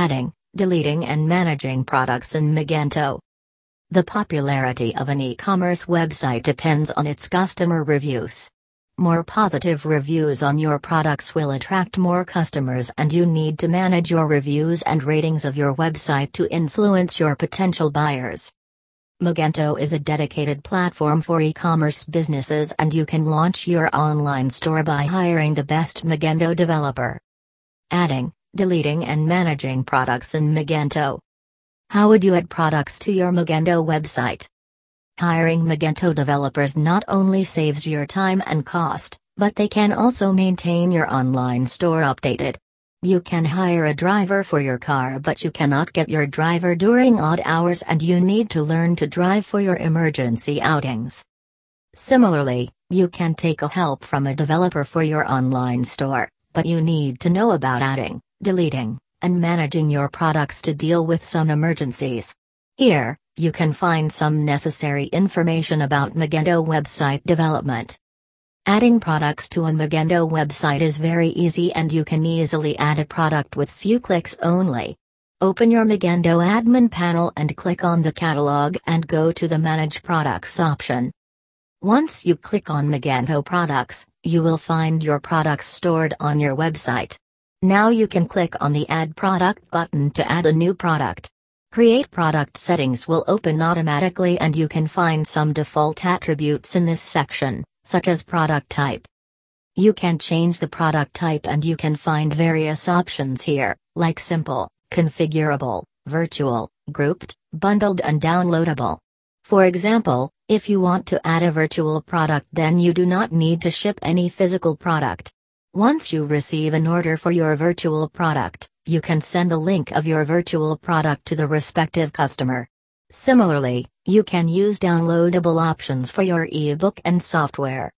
Adding, deleting and managing products in Magento. The popularity of an e-commerce website depends on its customer reviews. More positive reviews on your products will attract more customers and you need to manage your reviews and ratings of your website to influence your potential buyers. Magento is a dedicated platform for e-commerce businesses and you can launch your online store by hiring the best Magento developer. Adding, deleting and managing products in Magento. How would you add products to your Magento website? Hiring Magento developers not only saves your time and cost, but they can also maintain your online store updated. You can hire a driver for your car, but you cannot get your driver during odd hours and you need to learn to drive for your emergency outings. Similarly, you can take a help from a developer for your online store, but you need to know about adding, deleting, and managing your products to deal with some emergencies. Here, you can find some necessary information about Magento website development. Adding products to a Magento website is very easy and you can easily add a product with few clicks only. Open your Magento admin panel and click on the catalog and go to the Manage Products option. Once you click on Magento products, you will find your products stored on your website. Now you can click on the Add Product button to add a new product. Create product settings will open automatically and you can find some default attributes in this section, such as product type. You can change the product type and you can find various options here, like simple, configurable, virtual, grouped, bundled and downloadable. For example, if you want to add a virtual product then you do not need to ship any physical product. Once you receive an order for your virtual product, you can send the link of your virtual product to the respective customer. Similarly, you can use downloadable options for your ebook and software.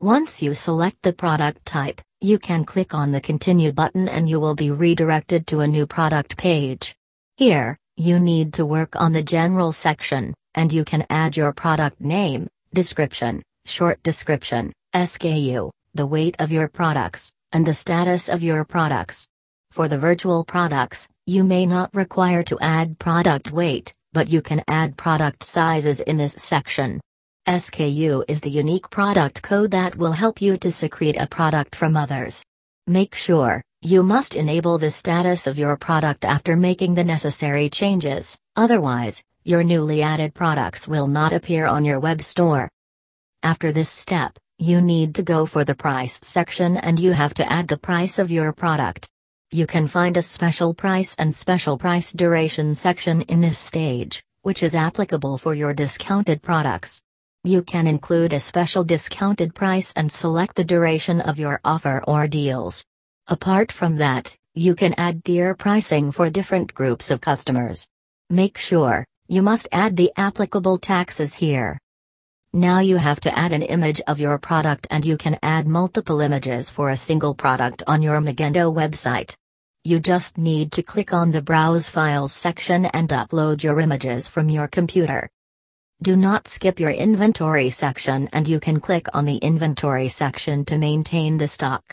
Once you select the product type, you can click on the Continue button and you will be redirected to a new product page. Here, you need to work on the General section, and you can add your product name, description, short description, SKU, the weight of your products, and the status of your products. For the virtual products, you may not require to add product weight, but you can add product sizes in this section. SKU is the unique product code that will help you to secrete a product from others. Make sure, you must enable the status of your product after making the necessary changes, otherwise, your newly added products will not appear on your web store. After this step, you need to go for the price section and you have to add the price of your product. You can find a special price and special price duration section in this stage, which is applicable for your discounted products. You can include a special discounted price and select the duration of your offer or deals. Apart from that, you can add tier pricing for different groups of customers. Make sure, you must add the applicable taxes here. Now you have to add an image of your product and you can add multiple images for a single product on your Magento website. You just need to click on the Browse Files section and upload your images from your computer. Do not skip your inventory section and you can click on the inventory section to maintain the stock.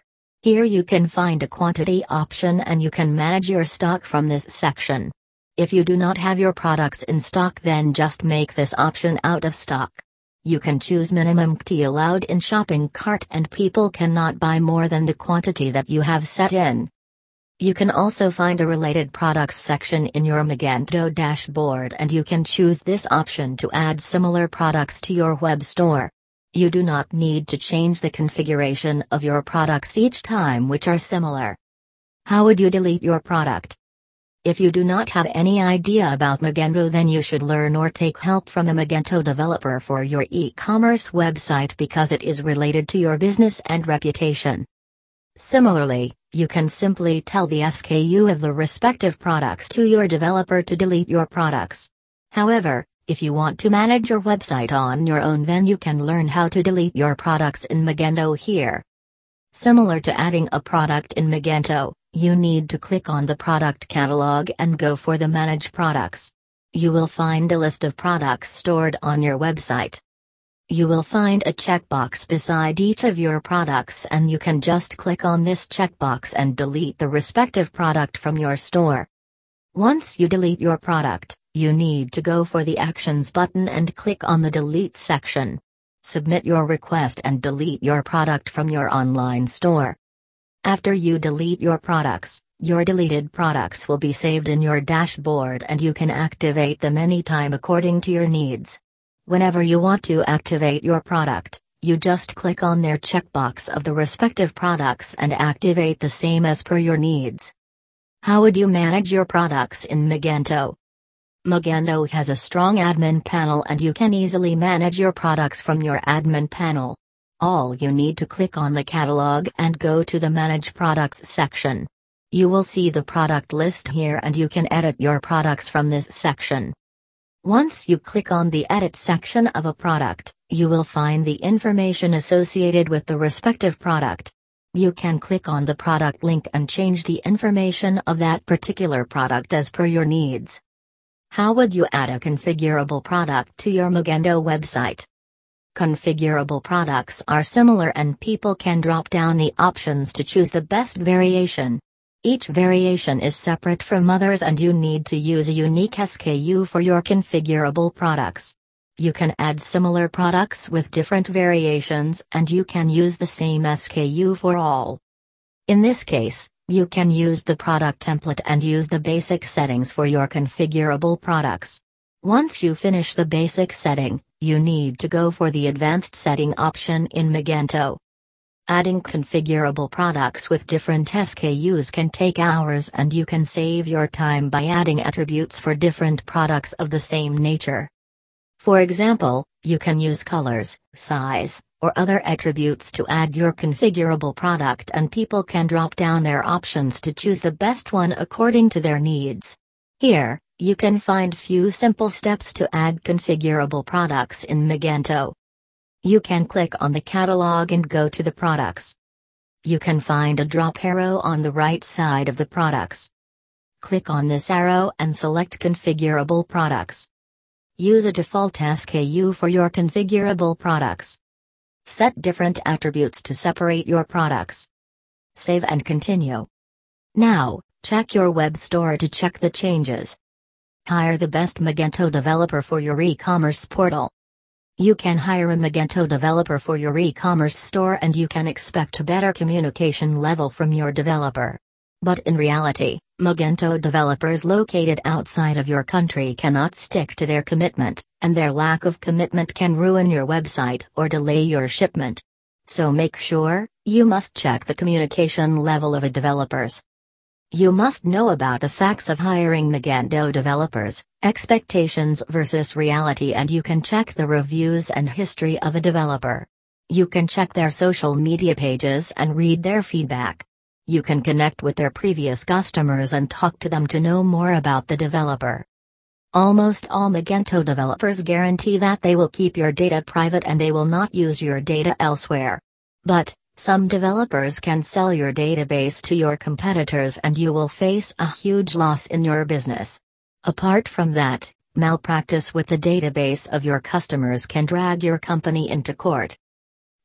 Here you can find a quantity option and you can manage your stock from this section. If you do not have your products in stock then just make this option out of stock. You can choose minimum quantity allowed in shopping cart and people cannot buy more than the quantity that you have set in. You can also find a related products section in your Magento dashboard and you can choose this option to add similar products to your web store. You do not need to change the configuration of your products each time which are similar. How would you delete your product? If you do not have any idea about Magento then you should learn or take help from a Magento developer for your e-commerce website because it is related to your business and reputation. Similarly, you can simply tell the SKU of the respective products to your developer to delete your products. However, if you want to manage your website on your own then you can learn how to delete your products in Magento here. Similar to adding a product in Magento, you need to click on the product catalog and go for the Manage Products. You will find a list of products stored on your website. You will find a checkbox beside each of your products and you can just click on this checkbox and delete the respective product from your store. Once you delete your product, you need to go for the Actions button and click on the Delete section. Submit your request and delete your product from your online store. After you delete your products, your deleted products will be saved in your dashboard and you can activate them anytime according to your needs. Whenever you want to activate your product, you just click on their checkbox of the respective products and activate the same as per your needs. How would you manage your products in Magento? Magento has a strong admin panel and you can easily manage your products from your admin panel. All you need to click on the catalog and go to the Manage Products section. You will see the product list here and you can edit your products from this section. Once you click on the Edit section of a product, you will find the information associated with the respective product. You can click on the product link and change the information of that particular product as per your needs. How would you add a configurable product to your Magento website? Configurable products are similar and people can drop down the options to choose the best variation. Each variation is separate from others and you need to use a unique SKU for your configurable products. You can add similar products with different variations and you can use the same SKU for all. In this case, you can use the product template and use the basic settings for your configurable products. Once you finish the basic setting, you need to go for the advanced setting option in Magento. Adding configurable products with different SKUs can take hours and you can save your time by adding attributes for different products of the same nature. For example, you can use colors, size, or other attributes to add your configurable product and people can drop down their options to choose the best one according to their needs. Here, you can find few simple steps to add configurable products in Magento. You can click on the catalog and go to the products. You can find a drop arrow on the right side of the products. Click on this arrow and select configurable products. Use a default SKU for your configurable products. Set different attributes to separate your products. Save and continue. Now, check your web store to check the changes. Hire the best Magento developer for your e-commerce portal. You can hire a Magento developer for your e-commerce store and you can expect a better communication level from your developer. But in reality, Magento developers located outside of your country cannot stick to their commitment, and their lack of commitment can ruin your website or delay your shipment. So make sure, you must check the communication level of a developers. You must know about the facts of hiring Magento developers, expectations versus reality and you can check the reviews and history of a developer. You can check their social media pages and read their feedback. You can connect with their previous customers and talk to them to know more about the developer. Almost all Magento developers guarantee that they will keep your data private and they will not use your data elsewhere. But, some developers can sell your database to your competitors and you will face a huge loss in your business. Apart from that, malpractice with the database of your customers can drag your company into court.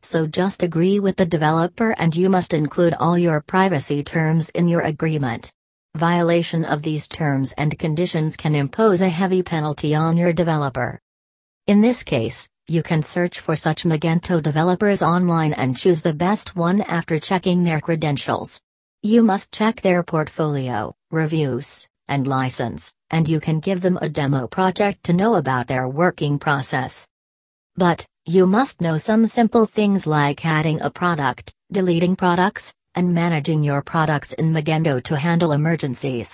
So just agree with the developer and you must include all your privacy terms in your agreement. Violation of these terms and conditions can impose a heavy penalty on your developer. In this case, you can search for such Magento developers online and choose the best one after checking their credentials. You must check their portfolio, reviews, and license, and you can give them a demo project to know about their working process. But, you must know some simple things like adding a product, deleting products, and managing your products in Magento to handle emergencies.